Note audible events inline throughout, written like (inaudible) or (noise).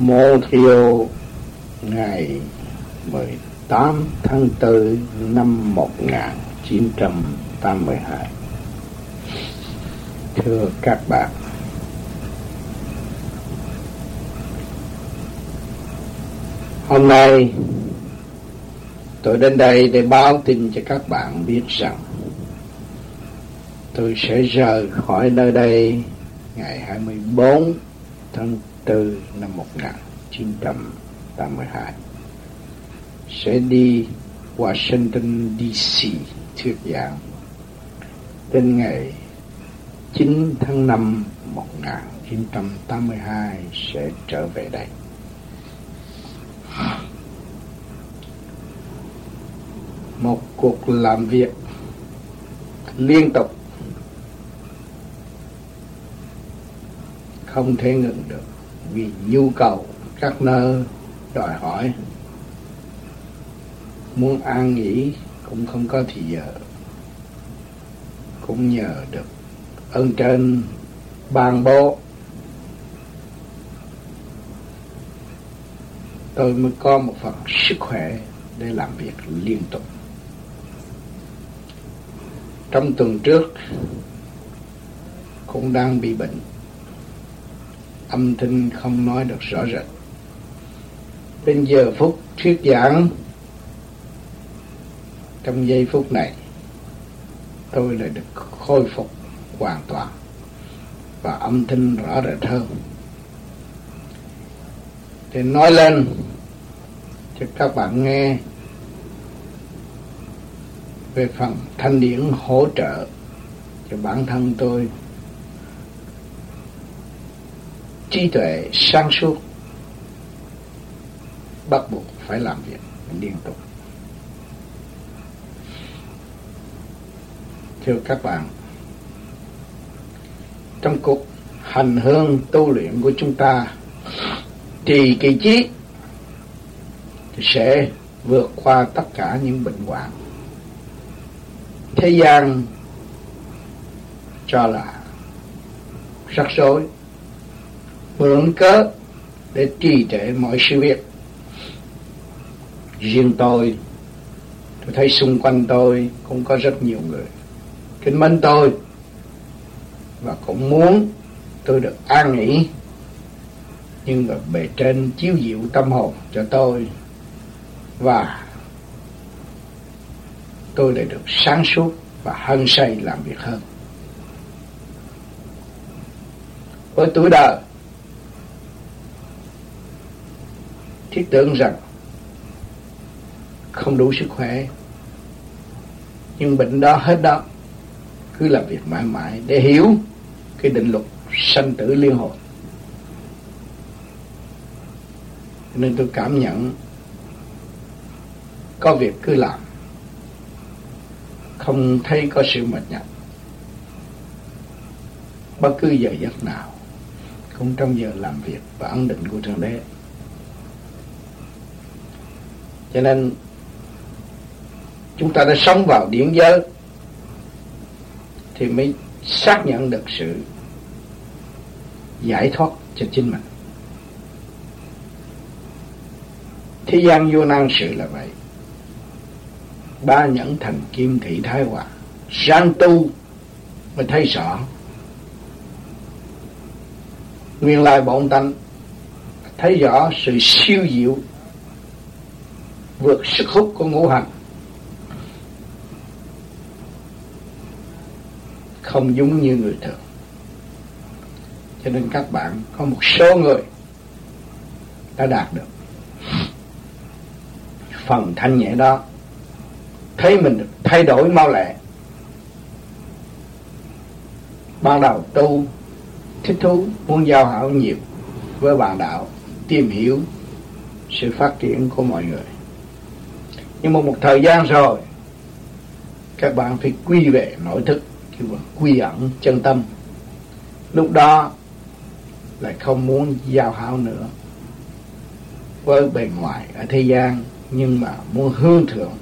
Montreal ngày 18 tháng 4 năm 1982. Thưa các bạn, hôm nay tôi đến đây để báo tin cho các bạn biết rằng tôi sẽ rời khỏi nơi đây ngày 24 tháng 4 năm 1982 sẽ đi Washington DC thuyết giảng đến ngày 9 tháng 5 1982 sẽ trở về đây. Một cuộc làm việc liên tục không thể ngừng được vì nhu cầu các nơi, đòi hỏi. Muốn an nghỉ cũng không có thì giờ, cũng nhờ được ơn trên ban bố. Tôi mới có một phần sức khỏe để làm việc liên tục. Trong tuần trước, cũng đang bị bệnh âm thanh không nói được rõ rệt. Đến giờ phút thuyết giảng, trong giây phút này, tôi lại được khôi phục hoàn toàn và âm thanh rõ rệt hơn. Thì nói lên cho các bạn nghe về phần thanh điển hỗ trợ cho bản thân tôi trí tuệ sáng suốt, bắt buộc phải làm việc liên tục. Thưa các bạn, trong cuộc hành hương tu luyện của chúng ta thì kỳ trí sẽ vượt qua tất cả những bệnh hoạn. Thế gian cho là rắc rối mượn cớ để trì trệ mọi sự việc. Riêng tôi tôi thấy xung quanh tôi cũng có rất nhiều người. Kính mến tôi, và cũng muốn tôi được an nghỉ, nhưng mà bề trên chiếu dịu tâm hồn cho tôi, và tôi lại được sáng suốt và hân say làm việc hơn. Với tuổi đời thiết tưởng rằng không đủ sức khỏe. Nhưng bệnh đó hết đó, cứ làm việc mãi mãi để hiểu cái định luật sanh tử liên hồi. Nên tôi cảm nhận có việc cứ làm, không thấy có sự mệt nhọc. Bất cứ giờ giấc nào cũng trong giờ làm việc và ấn định của thượng đế cho nên chúng ta đã sống vào điển giới thì mới xác nhận được sự giải thoát cho chính mình. Thế gian vô năng sự là vậy. Ba nhẫn thành kim thị thái hòa. Sang tu mới thấy rõ. Nguyên lai bổn tánh thấy rõ sự siêu diệu vượt sức hút của ngũ hành. Không giống như người thường. Cho nên các bạn, có một số người đã đạt được phần thanh nhẹ đó. Thấy mình được thay đổi mau lẹ. Ban đầu tu, thích thú, muốn giao hảo nhiều với bạn đạo, tìm hiểu sự phát triển của mọi người nhưng mà một thời gian rồi, các bạn phải quy về nội thức, kêu là quy ẩn chân tâm. Lúc đó lại không muốn giao hảo nữa với bề ngoài ở thế gian, nhưng mà muốn hương thượng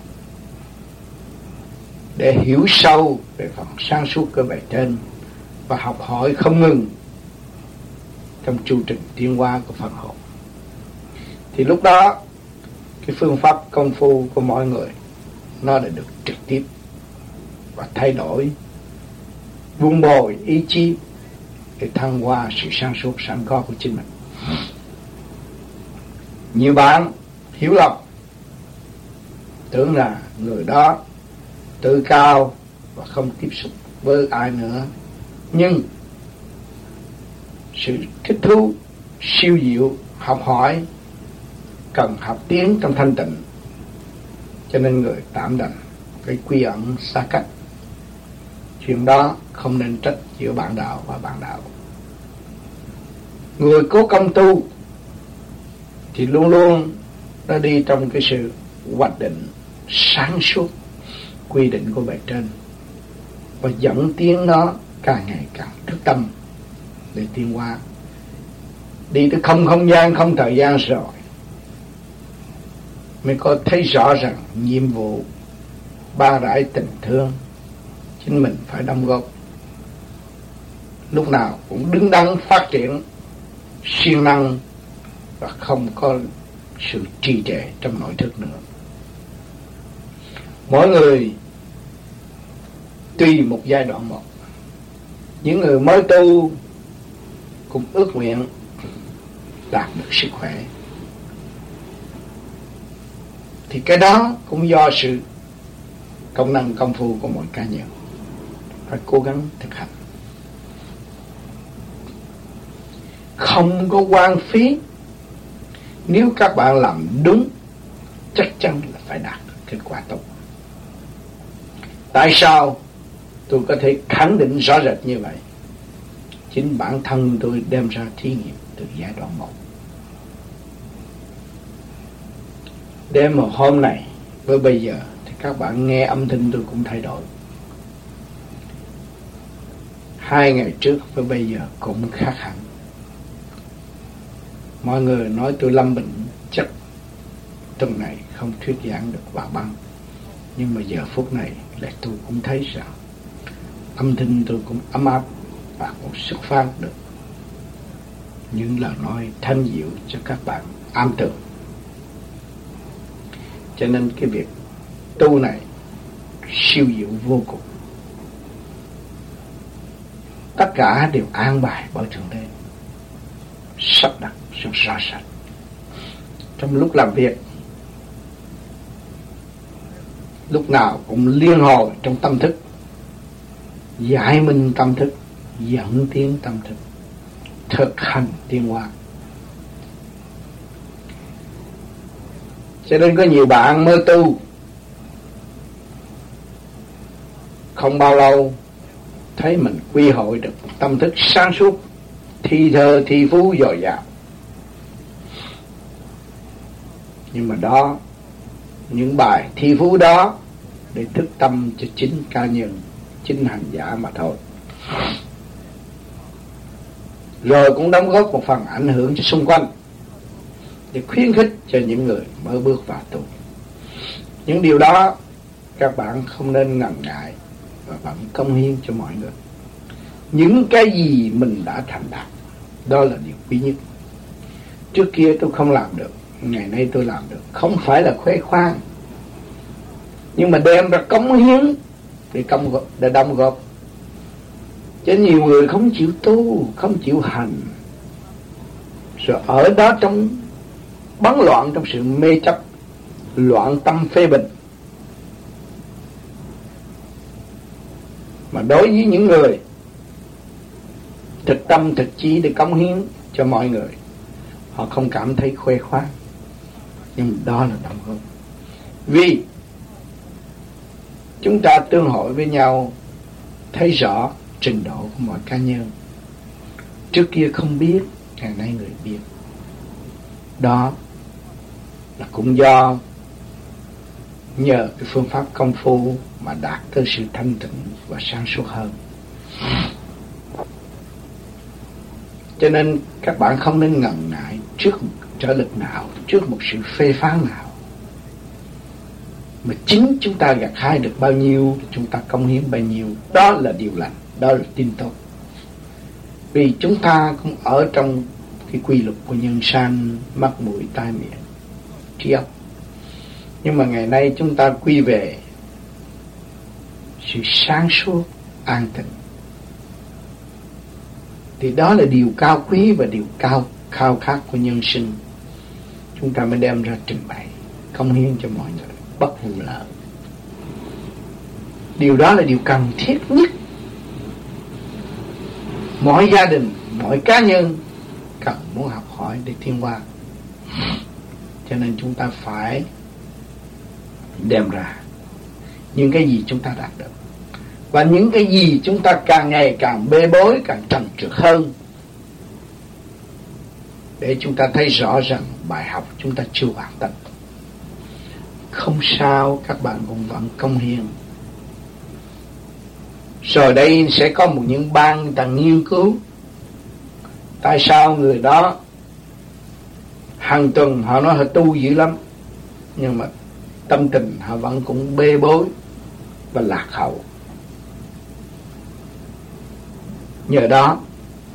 để hiểu sâu về phần sáng suốt cơ bề trên và học hỏi không ngừng trong chu trình tiến hóa của phần hồn thì lúc đó cái phương pháp công phu của mọi người, nó đã được trực tiếp và thay đổi, buông bồi ý chí để thăng hoa sự sáng suốt sẵn có của chính mình. Nhiều bạn hiểu lầm, tưởng là người đó tự cao và không tiếp xúc với ai nữa. Nhưng sự thích thú, siêu diệu, học hỏi cần học tiếng trong thanh tịnh. Cho nên người tạm đành cái quy ẩn xa cách. Chuyện đó không nên trách giữa bạn đạo và bạn đạo. Người cố công tu thì luôn luôn nó đi trong cái sự hoạch định, sáng suốt quy định của bề trên và dẫn tiến nó càng ngày càng thức tâm để tiến hóa. Đi tới không không gian, không thời gian rồi mới có thấy rõ rằng nhiệm vụ ba rải tình thương chính mình phải đóng góp. Lúc nào cũng đứng đắn phát triển siêng năng và không có sự trì trệ trong nội thức nữa. Mỗi người tuy một giai đoạn một, những người mới tu cũng ước nguyện đạt được sức khỏe thì cái đó cũng do sự công năng, công phu của mỗi cá nhân. Phải cố gắng thực hành. Không có quan phí. Nếu các bạn làm đúng, chắc chắn là phải đạt được kết quả tốt. Tại sao tôi có thể khẳng định rõ rệt như vậy? Chính bản thân tôi đem ra thí nghiệm từ giai đoạn một. Để một hôm này với bây giờ thì các bạn nghe âm thanh tôi cũng thay đổi. Hai ngày trước với bây giờ cũng khác hẳn. Mọi người nói tôi lâm bệnh chắc tuần này không thuyết giảng được bà băng. Nhưng mà giờ phút này lại tôi cũng thấy rằng âm thanh tôi cũng ấm áp và cũng xuất phát được. Những lời nói thanh diệu cho các bạn am tường cho nên cái việc tu này siêu diệu vô cùng. Tất cả đều an bài bởi thượng đế. Sắp đặt rất rõ ràng trong lúc làm việc, lúc nào cũng liên hồi trong tâm thức. Giải minh tâm thức, dẫn tiến tâm thức, thực hành tiên hoa. Cho nên có nhiều bạn mơ tu. Không bao lâu, thấy mình quy hội được tâm thức sáng suốt, thi thơ, thi phú, dồi dào. Nhưng mà đó, những bài thi phú đó để thức tâm cho chính ca nhân, chính hành giả mà thôi. Rồi cũng đóng góp một phần ảnh hưởng cho xung quanh để khuyến khích cho những người mới bước vào tu. Những điều đó các bạn không nên ngần ngại và vẫn công hiến cho mọi người. Những cái gì mình đã thành đạt, đó là điều quý nhất. Trước kia tôi không làm được, ngày nay tôi làm được. Không phải là khoe khoang, nhưng mà đem ra cống hiến để công góp để đóng góp. Cho nhiều người không chịu tu, không chịu hành. Rồi ở đó trong bắn loạn trong sự mê chấp, loạn tâm phê bình. Mà đối với những người thực tâm, thực chí để cống hiến cho mọi người, họ không cảm thấy khoe khoang nhưng đó là đóng góp vì chúng ta tương hội với nhau, thấy rõ trình độ của mọi cá nhân. Trước kia không biết, ngày nay người biết. Đó là cũng do nhờ cái phương pháp công phu mà đạt tới sự thanh tịnh và sáng suốt hơn. Cho nên các bạn không nên ngần ngại trước một trở lực nào, trước một sự phê phán nào. Mà chính chúng ta gặt hái được bao nhiêu, chúng ta công hiến bao nhiêu, đó là điều lành, đó là tin tốt. Vì chúng ta cũng ở trong cái quy luật của nhân sanh, mắt mũi, tai miệng trí óc nhưng mà ngày nay chúng ta quy về sự sáng suốt, an tịnh. Thì đó là điều cao quý và điều cao, khao khát của nhân sinh. Chúng ta mới đem ra trình bày công hiến cho mọi người, bất vụ lợi. Điều đó là điều cần thiết nhất. Mỗi gia đình mỗi cá nhân cần muốn học hỏi để thiên hoa cho nên chúng ta phải đem ra những cái gì chúng ta đạt được. Và những cái gì chúng ta càng ngày càng bê bối, càng trầm trượt hơn, để chúng ta thấy rõ rằng bài học chúng ta chưa hoàn tất. Không sao, các bạn cũng vẫn công hiến. Rồi đây sẽ có một những ban ta nghiên cứu. Tại sao người đó hàng tuần họ nói họ tu dữ lắm, nhưng mà tâm tình họ vẫn cũng bê bối và lạc hậu. Nhờ đó,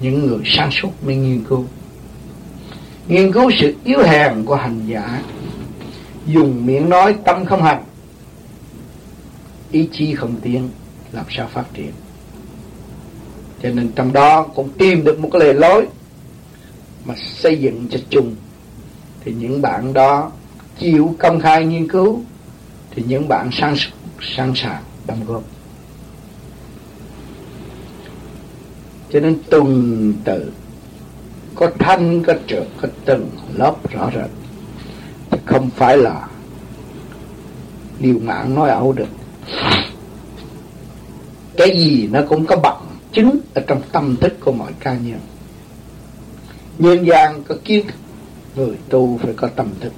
những người sáng suốt mới nghiên cứu. Nghiên cứu sự yếu hèn của hành giả. Dùng miệng nói, tâm không hành. Ý chí không tiến, làm sao phát triển. Cho nên trong đó cũng tìm được một cái lề lối mà xây dựng cho chung thì những bạn đó chịu công khai nghiên cứu, thì những bạn sẵn sẵn sàng đóng góp. Cho nên tuần tự có thanh, có trượt, có từng lớp rõ rệt. Không phải là điều mạng nói ẩu được. Cái gì nó cũng có bằng chứng ở trong tâm thức của mọi ca nhân. Nhân gian có kiến thức người tu phải có tâm thức.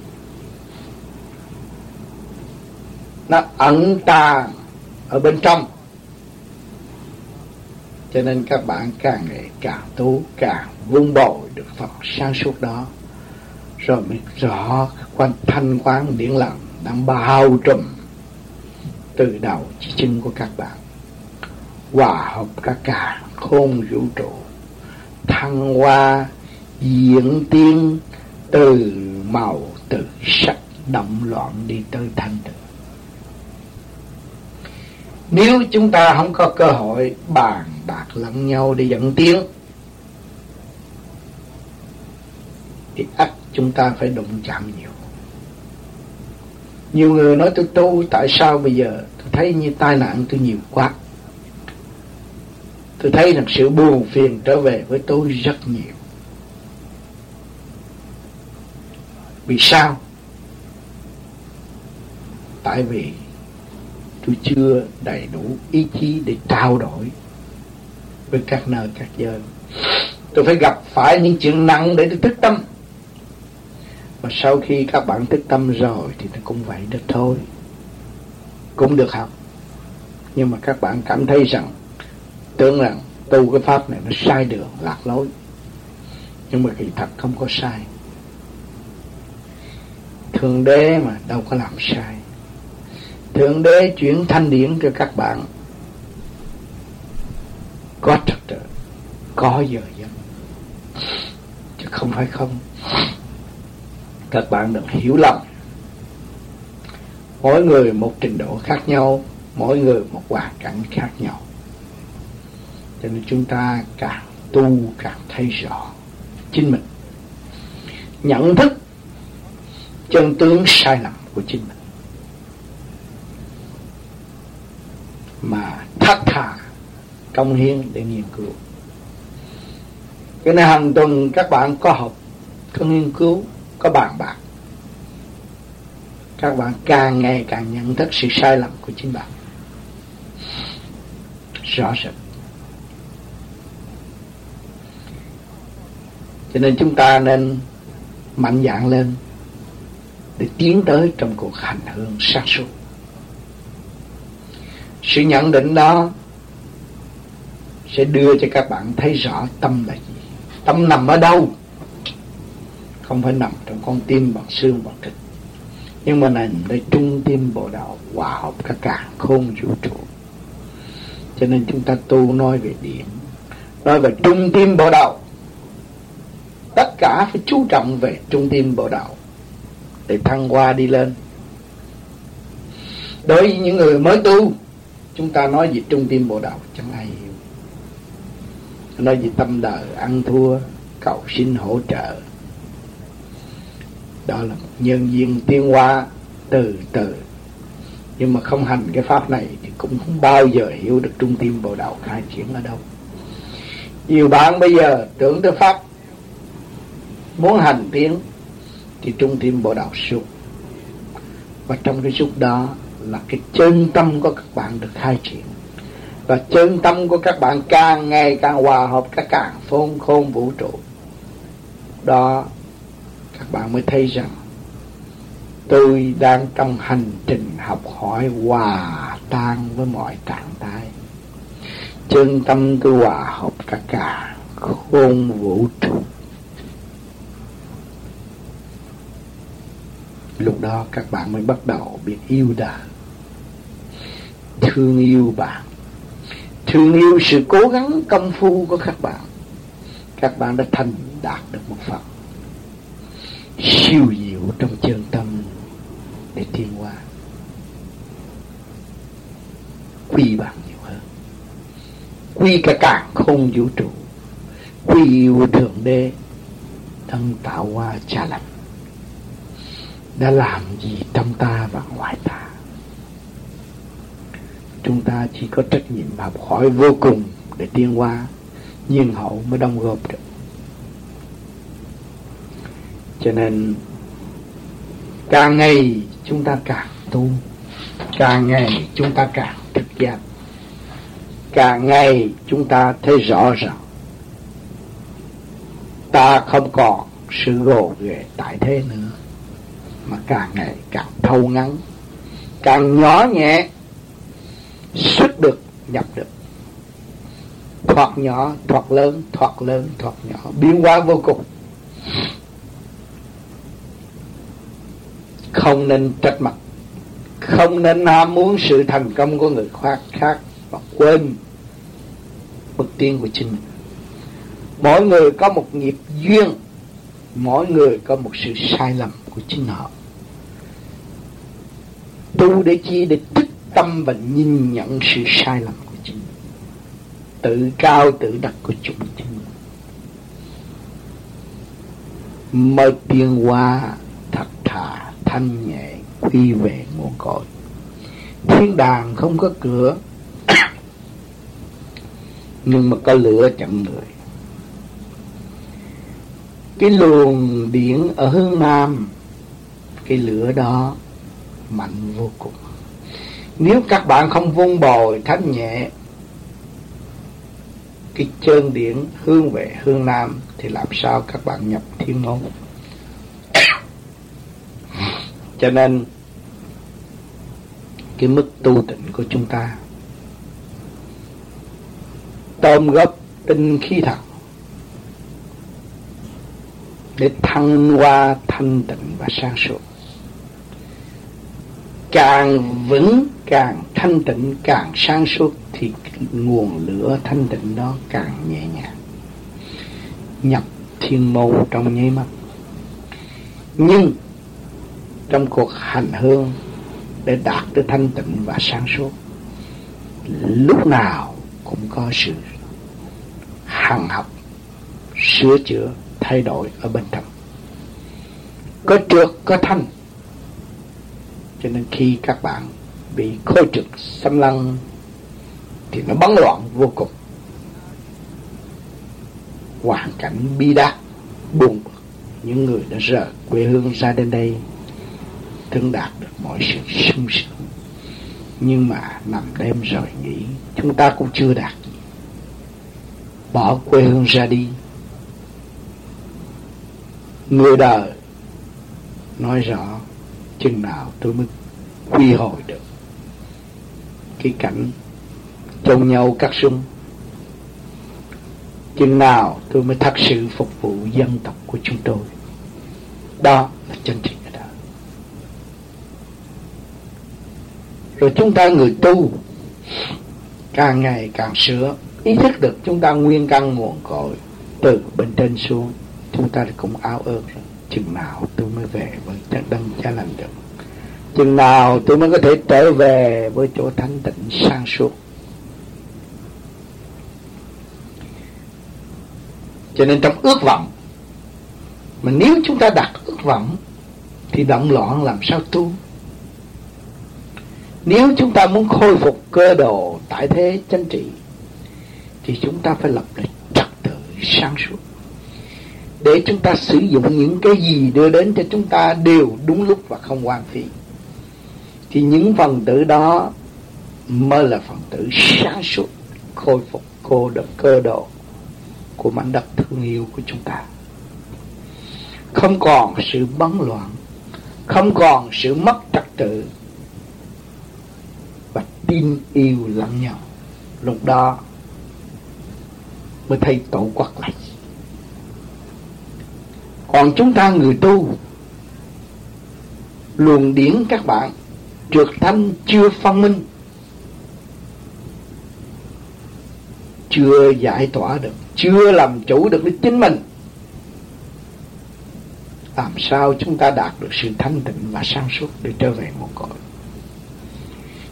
Nó ẩn tàng ở bên trong. Cho nên các bạn càng ngày càng tu, càng vun bồi được Phật sáng suốt đó, rồi mới rõ quan thanh quán điển lặng đang bao trùm từ đầu chỉ chân của các bạn. Hòa hợp các cả khôn vũ trụ, thăng hoa, diễn tiên từ màu, từ sắc động loạn đi tới thanh tịnh. Nếu chúng ta không có cơ hội bàn bạc lẫn nhau để dẫn tiến thì ắt chúng ta phải đụng chạm nhiều. Nhiều người nói, tôi tu, tại sao bây giờ tôi thấy như tai nạn tôi nhiều quá? Tôi thấy rằng sự buồn phiền trở về với tôi rất nhiều. Vì sao? Tại vì tôi chưa đầy đủ ý chí để trao đổi với các nơi, các giới tôi phải gặp phải những chuyện nặng để tôi thức tâm. Và sau khi các bạn thức tâm rồi thì nó cũng vậy được thôi. Cũng được học. Nhưng mà các bạn cảm thấy rằng, tưởng rằng tu cái pháp này nó sai đường, lạc lối. Nhưng mà kỳ thật không có sai thượng đế mà đâu có làm sai. Thượng đế chuyển thanh điển cho các bạn. Có trật tự có giờ giấc. Chứ không phải không. Các bạn đừng hiểu lầm. Mỗi người một trình độ khác nhau, mỗi người một hoàn cảnh khác nhau. Cho nên chúng ta càng tu càng thấy rõ chính mình. Nhận thức chân tướng sai lầm của chính mình. Mà thất thà công hiến để nghiên cứu. Cái này hàng tuần các bạn có học, có nghiên cứu, có bàn bạc. Các bạn càng ngày càng nhận thức sự sai lầm của chính bạn. Rõ rệt. Cho nên chúng ta nên mạnh dạn lên để tiến tới trong cuộc hành hương sáng suốt. Sự nhận định đó sẽ đưa cho các bạn thấy rõ tâm là gì. Tâm nằm ở đâu? Không phải nằm trong con tim bằng xương bằng thịt. Nhưng mà nằm đây trung tim bộ đạo hòa hợp cả cả khôn vũ trụ. Cho nên chúng ta tu nói về điểm, nói về trung tim bộ đạo. Tất cả phải chú trọng về trung tim bộ đạo để thăng hoa đi lên. Đối với những người mới tu, chúng ta nói về trung tâm bộ đạo chẳng ai hiểu. Nói về tâm đời, ăn thua, cầu xin hỗ trợ. Đó là một nhân viên tiên hoa từ từ. Nhưng mà không hành cái pháp này thì cũng không bao giờ hiểu được trung tâm bộ đạo khai triển ở đâu. Nhiều bạn bây giờ tưởng tới pháp, muốn hành tiến thì trung tâm bộ đạo xúc và trong cái xúc đó là cái chân tâm của các bạn được khai triển. Và chân tâm của các bạn càng ngày càng hòa hợp, các càng phong khôn vũ trụ. Đó, các bạn mới thấy rằng tôi đang trong hành trình học hỏi hòa tan với mọi trạng thái. Chân tâm tôi hòa hợp cả cả khôn vũ trụ. Lúc đó các bạn mới bắt đầu biết yêu đời thương yêu bạn. Thương yêu sự cố gắng, công phu của các bạn. Các bạn đã thành đạt được một phần. Siêu diệu trong chân tâm để tiến hóa. Quy bạn nhiều hơn. Quy cả càng không vũ trụ. Quy yêu thượng đế. Thân tạo hóa cha lành đã làm gì trong ta và ngoài ta. Chúng ta chỉ có trách nhiệm học hỏi vô cùng để tiến hóa nhiên hậu mới đóng góp được. Cho nên, càng ngày chúng ta càng tu, càng ngày chúng ta càng thực giác, càng ngày chúng ta thấy rõ rằng ta không còn sự gồ ghề tại thế nữa mà càng ngày càng thâu ngắn, càng nhỏ nhẹ xuất được nhập được. Thoạt nhỏ, thoạt lớn thoạt lớn, thoạt nhỏ, biến hóa vô cùng. Không nên trách mặt không nên ham muốn sự thành công của người khác khác và quên bước tiêu của chính mình. Mỗi người có một nghiệp duyên, mỗi người có một sự sai lầm của chính họ tu để chi để thức tâm và nhìn nhận sự sai lầm của chính mình. Tự cao, tự đặt của chúng chính mình. Mới tiên hóa thật thà, thanh nhẹ, quy về nguồn cội. Thiên đàng không có cửa, (coughs) nhưng mà có lửa chặn người. Cái luồng điện ở hướng nam, cái lửa đó mạnh vô cùng. Nếu các bạn không vun bồi thánh nhẹ, cái chân điển hướng về hướng nam thì làm sao các bạn nhập thiên môn? (coughs) Cho nên, cái mức tu tịnh của chúng ta, tôm góp tinh khí thật để thăng hoa thanh tịnh và sáng suốt càng vững, càng thanh tịnh, càng sáng suốt thì nguồn lửa thanh tịnh đó càng nhẹ nhàng. Nhập thiên môn trong nháy mắt. Nhưng trong cuộc hành hương để đạt tới thanh tịnh và sáng suốt, lúc nào cũng có sự hằng học, sửa chữa, thay đổi ở bên trong. Có trượt có thanh cho nên khi các bạn bị khôi trực, xâm lăng, thì nó bấn loạn vô cùng. Hoàn cảnh bi đát, buồn. Những người đã rời quê hương ra đến đây, thương đạt được mọi sự sung sướng. Nhưng mà nằm đêm rồi nghĩ chúng ta cũng chưa đạt gì. Bỏ quê hương ra đi. Người đời nói rõ chừng nào tôi mới quy hồi được. Cái cảnh chồng nhau cắt súng chừng nào tôi mới thật sự phục vụ dân tộc của chúng tôi. Đó là chân chính ở đó. Rồi chúng ta người tu, càng ngày càng sửa. Ý thức được chúng ta nguyên căn nguồn cội từ bên trên xuống, chúng ta cũng áo ước rồi chừng nào tôi mới về với chân đấng, cha lành được chừng nào tôi mới có thể trở về với chỗ thanh tịnh sang suốt. Cho nên trong ước vọng, mà nếu chúng ta đặt ước vọng, thì động loạn làm sao tu? Nếu chúng ta muốn khôi phục cơ đồ tại thế chánh trị, thì chúng ta phải lập lại trật tự sáng suốt để chúng ta sử dụng những cái gì đưa đến cho chúng ta đều đúng lúc và không quan phí. Thì những phần tử đó mới là phần tử sáng suốt khôi phục cô độc cơ độ của mảnh đất thương yêu của chúng ta. Không còn sự bấn loạn, không còn sự mất trật tự và tin yêu lẫn nhau. Lúc đó mới thấy tổ quốc là gì? Còn chúng ta người tu, luồng điển các bạn, trượt thanh chưa phân minh, chưa giải tỏa được, chưa làm chủ được với chính mình, làm sao chúng ta đạt được sự thanh tịnh và sáng suốt để trở về một cõi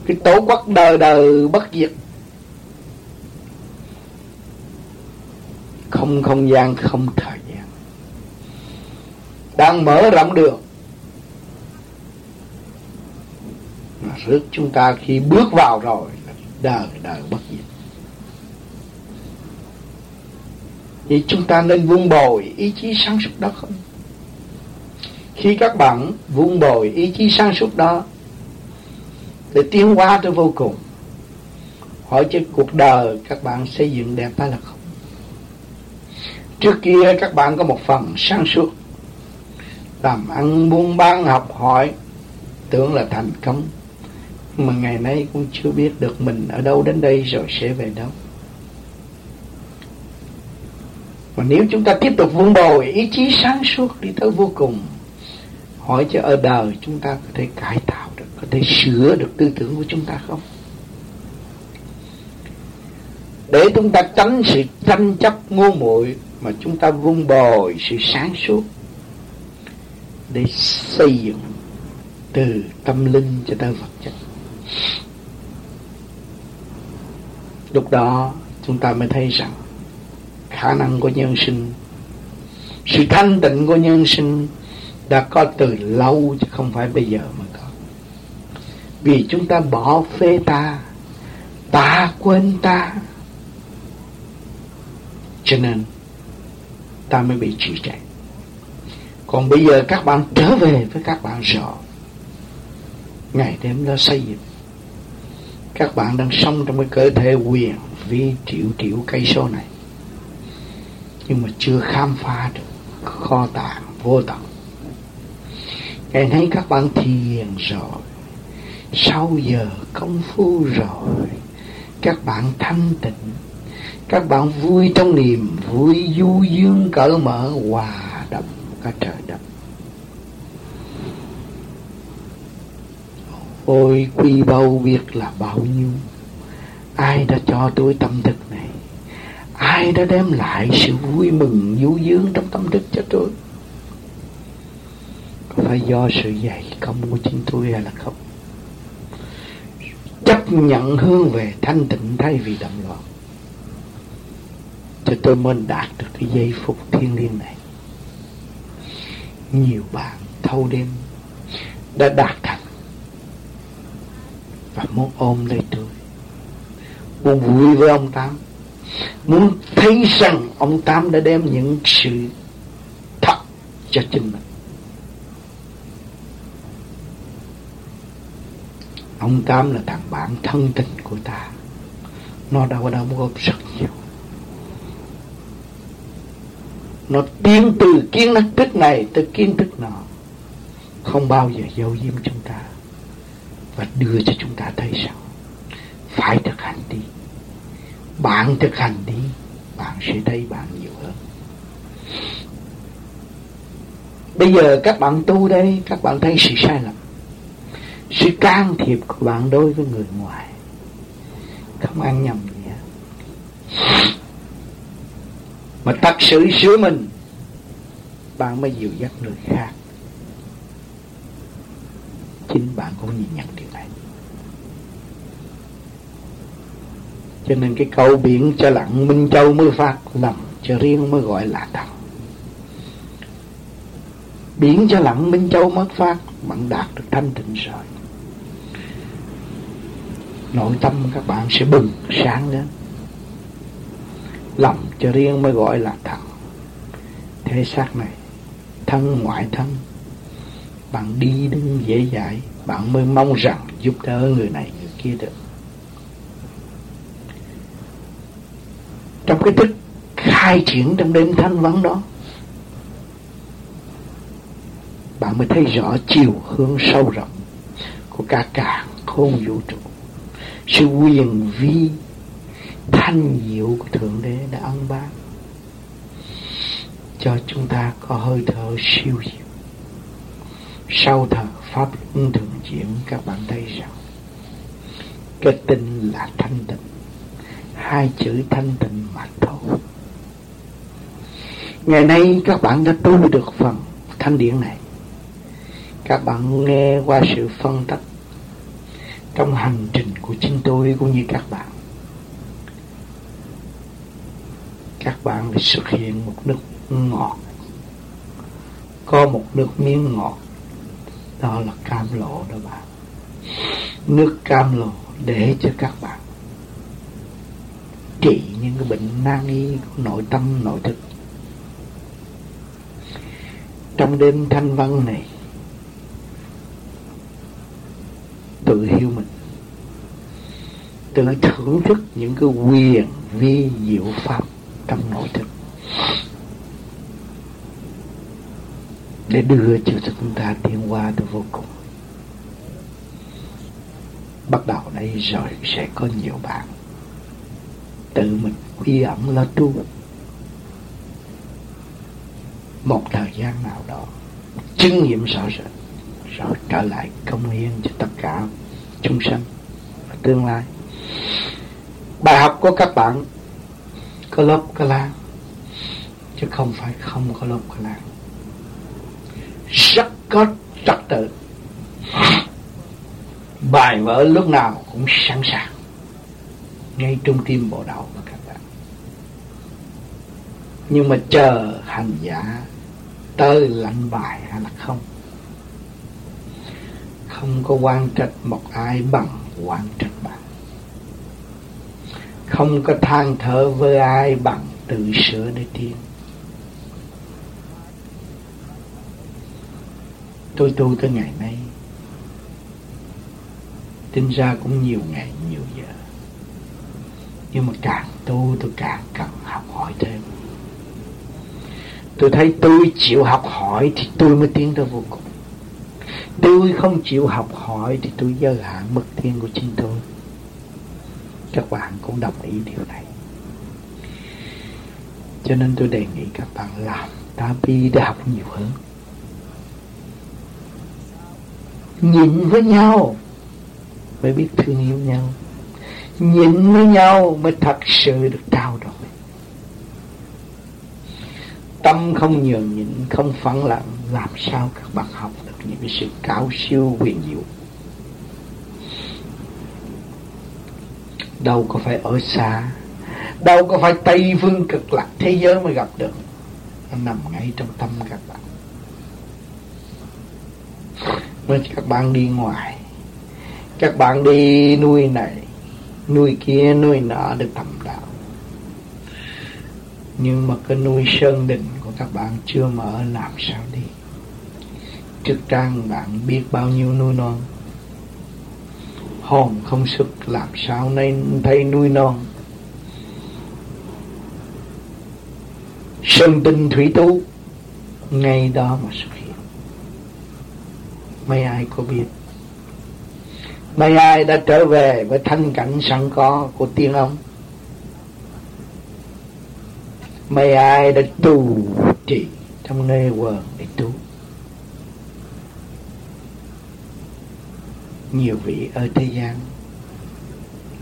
cái tổ quốc đời đời bất diệt, không không gian, không thời đang mở rộng đường. Mà rước chúng ta khi bước vào rồi là đời đời bất diệt. Thì chúng ta nên vun bồi ý chí sáng suốt đó không? Khi các bạn vun bồi ý chí sáng suốt đó để tiến hóa tới vô cùng. Hỏi chứ cuộc đời các bạn xây dựng đẹp hay là không? Trước kia các bạn có một phần sáng suốt làm ăn buôn bán, học hỏi. Tưởng là thành công. Mà ngày nay cũng chưa biết được mình ở đâu đến đây rồi sẽ về đâu. Mà nếu chúng ta tiếp tục vun bồi, ý chí sáng suốt đi tới vô cùng, hỏi cho ở đời chúng ta có thể cải tạo được, có thể sửa được tư tưởng của chúng ta không? Để chúng ta tránh sự tranh chấp ngu muội mà chúng ta vun bồi sự sáng suốt để xây dựng từ tâm linh cho tới vật chất. Lúc đó, chúng ta mới thấy rằng khả năng của nhân sinh, sự thanh tịnh của nhân sinh đã có từ lâu chứ không phải bây giờ mà có. Vì chúng ta bỏ phê ta ta quên ta, cho nên ta mới bị trì trệ còn bây giờ các bạn trở về với các bạn rõ. Ngày đêm đó xây dựng. Các bạn đang sống trong cái cơ thể quyền, vi, triệu triệu cây số này. Nhưng mà chưa khám phá được kho tàng, vô tận. Ngày nay các bạn thiền rồi. Sau giờ công phu rồi, các bạn thanh tịnh. Các bạn vui trong niềm vui du dương cởi mở hòa đồng cả trời đất ôi, quy bao biết là bao nhiêu. Ai đã cho tôi tâm thức này? Ai đã đem lại sự vui mừng, du dương trong tâm thức cho tôi? Có phải do sự dạy công của chính tôi hay là không? Chấp nhận hướng về thanh tịnh thay vì động loạn. Cho tôi mới đạt được cái giây phút thiên liêng này. Nhiều bạn thâu đêm đã đạt thành và muốn ôm lấy tôi. Muốn vui với ông Tám. Muốn thấy rằng ông Tám đã đem những sự thật cho chính mình. Ông Tám là thằng bạn thân tình của ta. Nó đâu đau đóng góp rất nhiều. Nó tiến từ kiến thức này tới kiến thức nọ. Không bao giờ giấu giếm chúng ta và đưa cho chúng ta thấy rằng phải thực hành đi. Bạn thực hành đi, bạn sẽ thấy bạn nhiều hơn. Bây giờ các bạn tu đây, các bạn thấy sự sai lầm. Sự can thiệp của bạn đối với người ngoài. Không ăn nhầm gì hết mà thật sự sửa mình, bạn mới dìu dắt người khác chính bạn cũng nhìn nhận điều này. Cho nên cái câu biển cho lặng, minh châu mới phát lầm, cho riêng mới gọi là thật. Biển cho lặng, minh châu mới phát, bạn đạt được thanh tịnh rồi. Nội tâm các bạn sẽ bừng sáng lên lòng cho riêng mới gọi là thật. Thế xác này, thân ngoại thân bạn đi đứng dễ dãi. Bạn mới mong rằng giúp đỡ người này, người kia được. Trong cái thức khai triển trong đêm thanh vắng đó, bạn mới thấy rõ chiều hướng sâu rộng của cả cả khôn vũ trụ. Sự quyền vi thanh diệu của thượng đế đã ân ban cho chúng ta có hơi thở siêu diệu sau thờ pháp luân thường chuyển, các bạn thấy rằng cái tinh là thanh tịnh. Hai chữ thanh tịnh mà thôi. Ngày nay các bạn đã tu được phần thanh điển này. Các bạn nghe qua sự phân tích trong hành trình của chính tôi cũng như các bạn. Các bạn đã xuất hiện một nước ngọt. Có một nước miếng ngọt đó là cam lộ đó bạn. Nước cam lộ để cho các bạn trị những cái bệnh nan y của nội tâm, nội thực. Trong đêm thanh văn này, tự hiểu mình, tự thưởng thức những cái quyền vi diệu pháp trong nội thực để đưa cho chúng ta tiến qua tới vô cùng. Bắt đầu đây rồi sẽ có nhiều bạn tự mình quy ẩn là tu. Một thời gian nào đó, chứng nghiệm rõ rệt rồi trở lại công hiến cho tất cả chúng sanh và tương lai. Bài học của các bạn có lớp có lan chứ không phải không có lớp có lan rất có trật tự. Bài vở lúc nào cũng sẵn sàng, ngay trung tim bộ đầu của các bạn. Nhưng mà chờ hành giả tới lãnh bài hay là không? Không có quan trách một ai bằng quan trách bạn. Không có than thở với ai bằng tự sửa để tiến tôi tu tới ngày nay, tính ra cũng nhiều ngày, nhiều giờ. Nhưng mà càng tu, tôi càng cần học hỏi thêm. Tôi thấy tôi chịu học hỏi thì tôi mới tiến tới vô cùng. Tôi không chịu học hỏi thì tôi giới hạn mức thiên của chính tôi. Các bạn cũng đồng ý điều này. Cho nên tôi đề nghị các bạn làm, ta bi để học nhiều hơn. Nhìn với nhau mới biết thương yêu nhau. Nhìn với nhau mới thật sự được trao đổi. Tâm không nhường nhịn, không phản lặng, làm sao các bạn học được những cái sự cao siêu quyền diệu? Đâu có phải ở xa, đâu có phải tây phương cực lạc thế giới mới gặp được. Nó nằm ngay trong tâm các bạn nên các bạn đi ngoài. Các bạn đi nuôi này, nuôi kia, nuôi nọ được thầm đạo. Nhưng mà cái nuôi sơn định của các bạn chưa mở, làm sao đi? Trước trang bạn biết bao nhiêu nuôi non? Hồn không sức làm sao nên thấy nuôi non? Sơn tinh thủy tú, ngay đó mà xuất mấy ai có biết. Mấy ai đã trở về với thanh cảnh sẵn có của tiên ông. Mấy ai đã tu trì trong nơi quần để tu. Nhiều vị ở thế gian,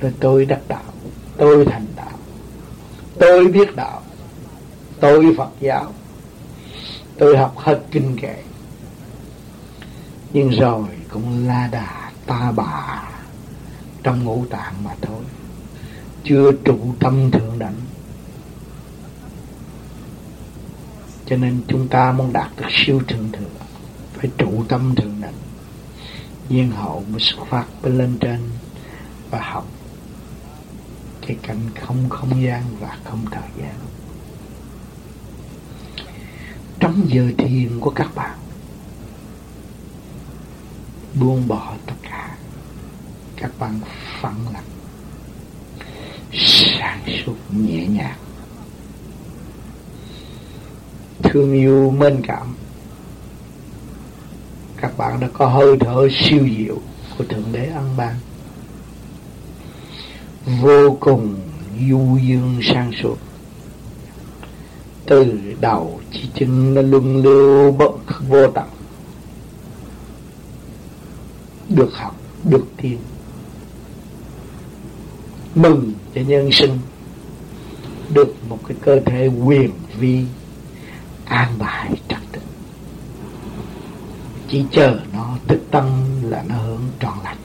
rồi tôi đắc đạo, tôi thành đạo, tôi biết đạo, tôi phật giáo, tôi học hết kinh kệ nhưng rồi cũng la đà ta bà trong ngũ tạng mà thôi. Chưa trụ tâm thượng đẳng. Cho nên chúng ta muốn đạt được siêu thượng thừa, phải trụ tâm thượng đẳng. Nhiên hậu mới xuất phát bên lên trên và học cái cảnh không không gian và không thời gian. Trong giờ thiền của các bạn buông bỏ tất cả. Các bạn phẳng lặng, sáng suốt, nhẹ nhàng. Thương yêu, mến cảm. Các bạn đã có hơi thở siêu diệu của thượng đế ăn ban vô cùng du dương sang suốt. Từ đầu chỉ chân nó luân lưu vô tận được học được thiền, mừng cho nhân sinh được một cái cơ thể quyền vi an bài trật tự. Chỉ chờ nó thức tâm là nó hưởng trọn lành.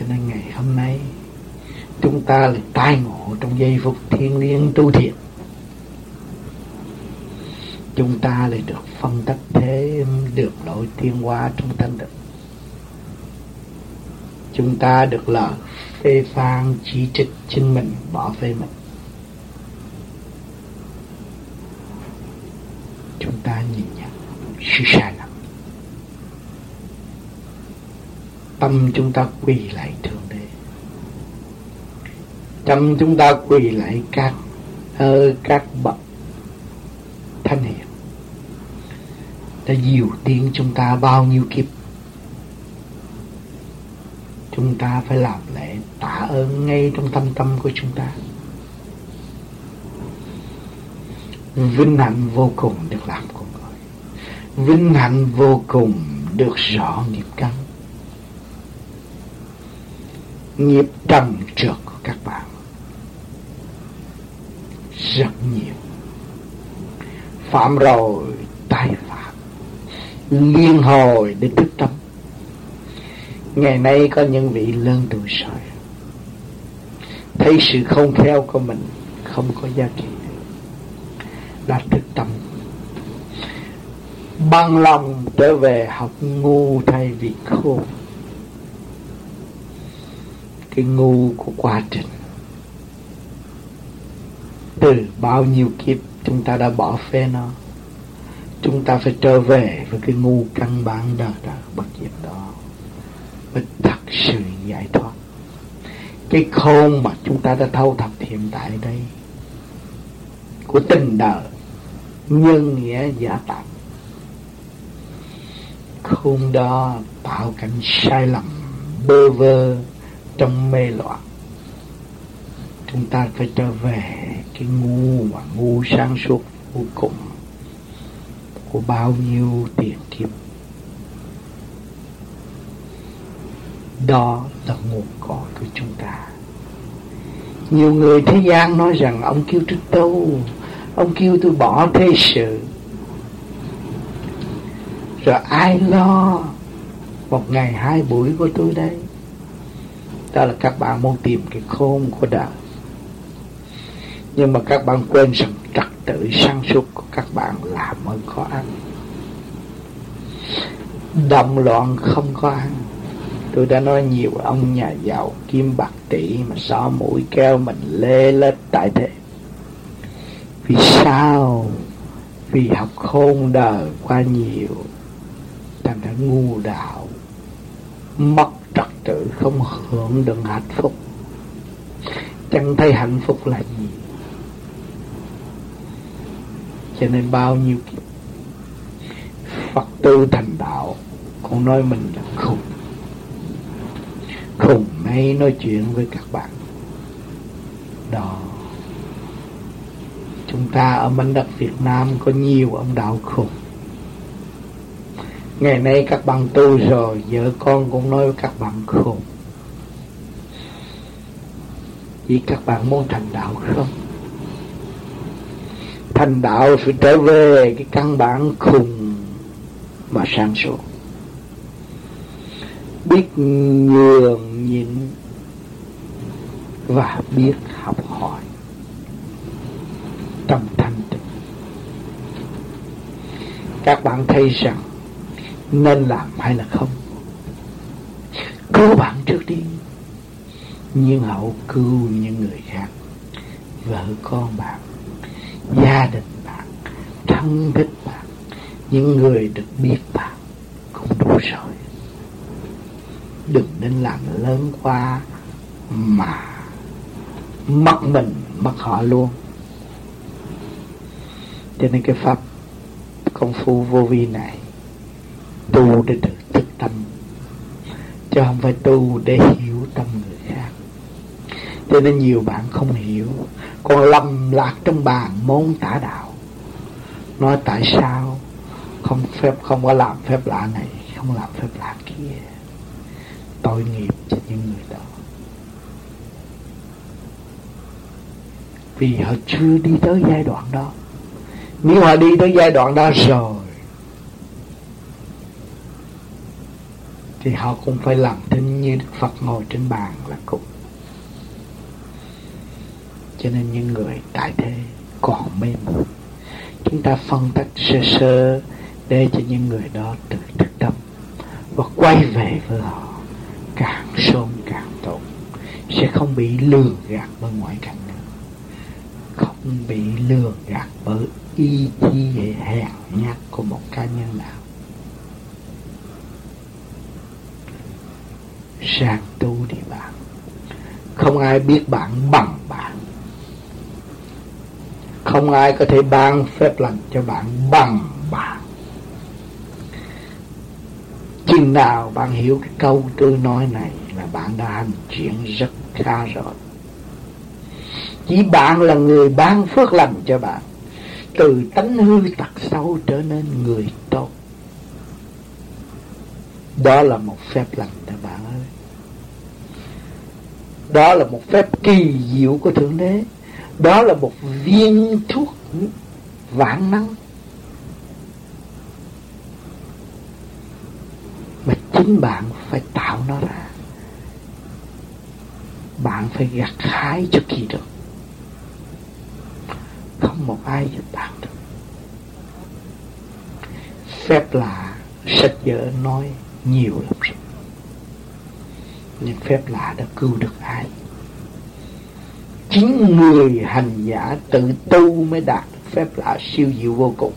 Cho nên ngày hôm nay chúng ta lại tai ngộ trong giây phút thiên liêng tu thiện chúng ta lại được phân tích thế, được lỗi thiên hóa trong thanh tịnh. Chúng ta được lời phê phán chỉ trích chính mình, bỏ phê mình. Chúng ta nhìn nhận sự sai lầm. Tâm chúng ta quỳ lại thượng đế. Tâm chúng ta quỳ lại các ơ các bậc thanh hiền đã dìu tiến chúng ta bao nhiêu kiếp. Chúng ta phải làm lễ tạ ơn ngay trong tâm tâm của chúng ta. Vinh hạnh vô cùng được làm con người. Vinh hạnh vô cùng được rõ nghiệp căn. Nghiệp trần trượt của các bạn. Rất nhiều. Phạm rồi, tai liên hồi để thức tâm. Ngày nay có những vị lớn tuổi sỏi, thấy sự không theo của mình không có giá trị. Đã thức tâm. Bằng lòng trở về học ngu thay vì khôn cái ngu của quá trình. Từ bao nhiêu kiếp chúng ta đã bỏ phê nó chúng ta phải trở về với cái ngu căn bản đó đó bất diệt đó. Mới thật sự giải thoát. Cái khôn mà chúng ta đã thâu thập hiện tại đây, của tình đời, nhân nghĩa giả tạm. Khôn đó tạo cảnh sai lầm, bơ vơ trong mê loạn. Chúng ta phải trở về cái ngu và ngu sáng suốt vô cùng của bao nhiêu tiền kiếp. Đó là nguồn cội của chúng ta. Nhiều người thế gian nói rằng ông kêu tôi tu, ông kêu tôi bỏ thế sự. Rồi ai lo một ngày hai buổi của tôi đây? Đó là các bạn muốn tìm cái khôn của đạo nhưng mà các bạn quên rằng trật tự sáng suốt của các bạn là mới có ăn. Động loạn không có ăn. Tôi đã nói nhiều, ông nhà giàu kim bạc tỷ mà xó mũi keo mình lê lết tại thế. Vì sao? Vì học khôn đời qua nhiều thành ra ngu đạo. Mất trật tự không hưởng được hạnh phúc. Chẳng thấy hạnh phúc là gì cho nên bao nhiêu kiếp Phật tư thành đạo, Con nói mình là khùng. Khùng hay nói chuyện với các bạn. Đó. Chúng ta ở mảnh đất Việt Nam Có nhiều ông đạo khùng. Ngày nay các bạn tu rồi, Vợ con cũng nói với các bạn khùng. Vì các bạn muốn thành đạo không? Thành đạo phải trở về cái căn bản khùng mà sáng suốt. Biết nhường nhịn và biết học hỏi tâm thanh tịnh. Các bạn thấy rằng nên làm hay là không? Cứu bạn trước đi. Nhưng hậu cứu những người khác. Vợ con bạn gia đình bạn, thân thích bạn, những người được biết bạn cũng đủ rồi. Đừng nên làm lớn quá mà mất mình, mất họ luôn. Cho nên cái pháp công phu vô vi này tu để được thức tâm, chứ không phải tu để hiểu tâm người khác. Cho nên nhiều bạn không hiểu còn lầm lạc trong bàn môn tả đạo. Nói tại sao không phép, không có làm phép lạ này, không làm phép lạ kia? Tội nghiệp cho những người đó. Vì họ chưa đi tới giai đoạn đó. Nếu họ đi tới giai đoạn đó rồi, thì họ cũng phải làm thinh như Đức Phật ngồi trên bàn là cùng cho nên những người tại thế còn mê muội chúng ta phân tích sơ sơ để cho những người đó tự thức tâm và quay về với họ càng sớm càng tốt. Sẽ không bị lừa gạt bởi ngoại cảnh nữa. Không bị lừa gạt bởi ý chí hèn nhát của một cá nhân nào. Sang tu đi bạn. Không ai biết bạn bằng bạn không ai có thể ban phép lành cho bạn bằng bạn. Chừng nào bạn hiểu cái câu tôi nói này là bạn đã hành chuyện rất xa rồi. Chỉ bạn là người ban phước lành cho bạn, từ tánh hư tật xấu trở nên người tốt. Đó là một phép lành đó bạn ơi. Đó là một phép kỳ diệu của thượng đế đó là một viên thuốc vạn năng. Mà chính bạn phải tạo nó ra. Bạn phải gặt hái cho kỳ được. Không một ai giúp bạn được. Phép lạ sách vở nói nhiều lắm rồi. Nhưng phép lạ đã cứu được ai? Chính người hành giả tự tu mới đạt phép lạ siêu diệu vô cùng,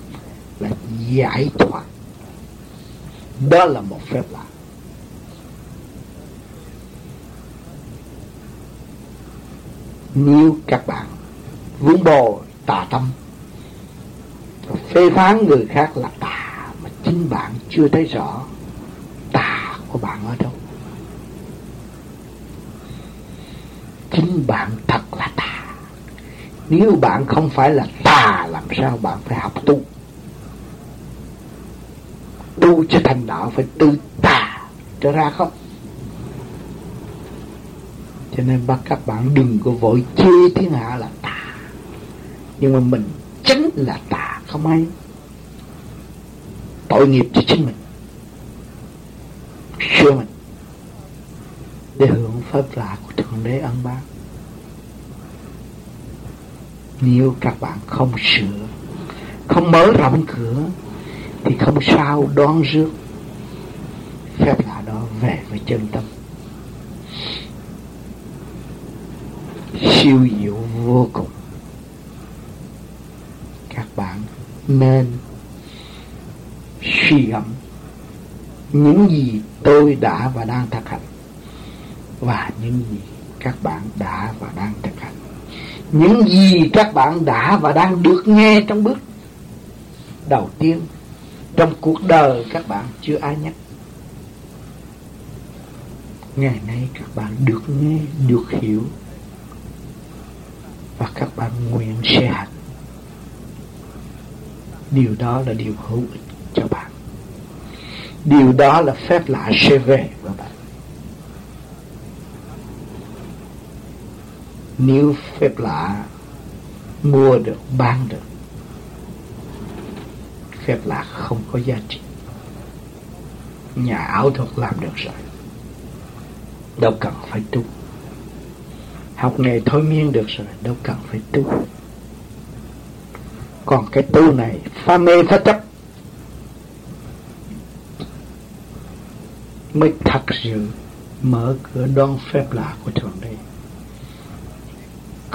là giải thoát. Đó là một phép lạ. Nếu các bạn vướng bồ tà tâm, phê phán người khác là tà mà chính bạn chưa thấy rõ, tà của bạn ở đâu? Chính bạn nếu bạn không phải là tà, làm sao bạn phải học tu? Tu cho thành đạo phải từ tà trở ra không? Cho nên bắt các bạn đừng có vội chê thiên hạ là tà. Nhưng mà mình chính là tà, không ai tội nghiệp cho chính mình. Sửa mình để hưởng pháp lạ của thượng đế ân ban nếu các bạn không sửa, không mở rộng cửa, thì không sao đón rước. Phép lạ đó về với chân tâm. Siêu diệu vô cùng. Các bạn nên suy gẫm những gì tôi đã và đang thực hành và những gì các bạn đã và đang thực những gì các bạn đã và đang được nghe trong bước đầu tiên trong cuộc đời các bạn chưa ai nhắc. Ngày nay các bạn được nghe, được hiểu và các bạn nguyện sẽ hạnh điều đó là điều hữu ích cho bạn. Điều đó là phép lạ sẽ về với bạn. Nếu phép lạ, mua được, bán được, phép lạ không có giá trị. Nhà ảo thuật làm được rồi. Đâu cần phải tu. Học nghề thôi miên được rồi, đâu cần phải tu. Còn cái tu này, pha mê phá chấp. Mới thật sự mở cửa đón phép lạ của thượng đế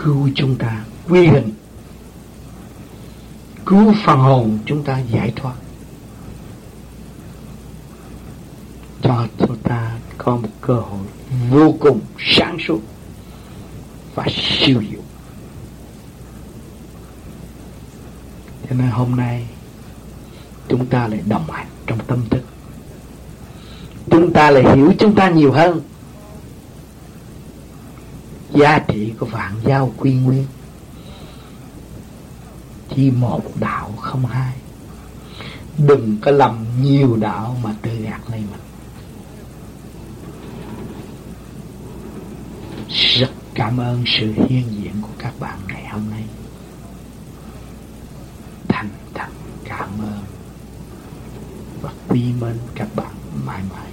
cứu chúng ta, quy hình cứu phần hồn chúng ta giải thoát. Cho chúng ta có một cơ hội vô cùng sáng suốt và siêu diệu. Cho nên hôm nay chúng ta lại đồng hành trong tâm thức. Chúng ta lại hiểu chúng ta nhiều hơn giá trị của vạn giao quy nguyên chỉ một đạo không hai. Đừng có lầm nhiều đạo mà tự gạt lấy mình. Rất cảm ơn sự hiện diện của các bạn ngày hôm nay. Thành thật cảm ơn. Và quý mến các bạn mãi mãi.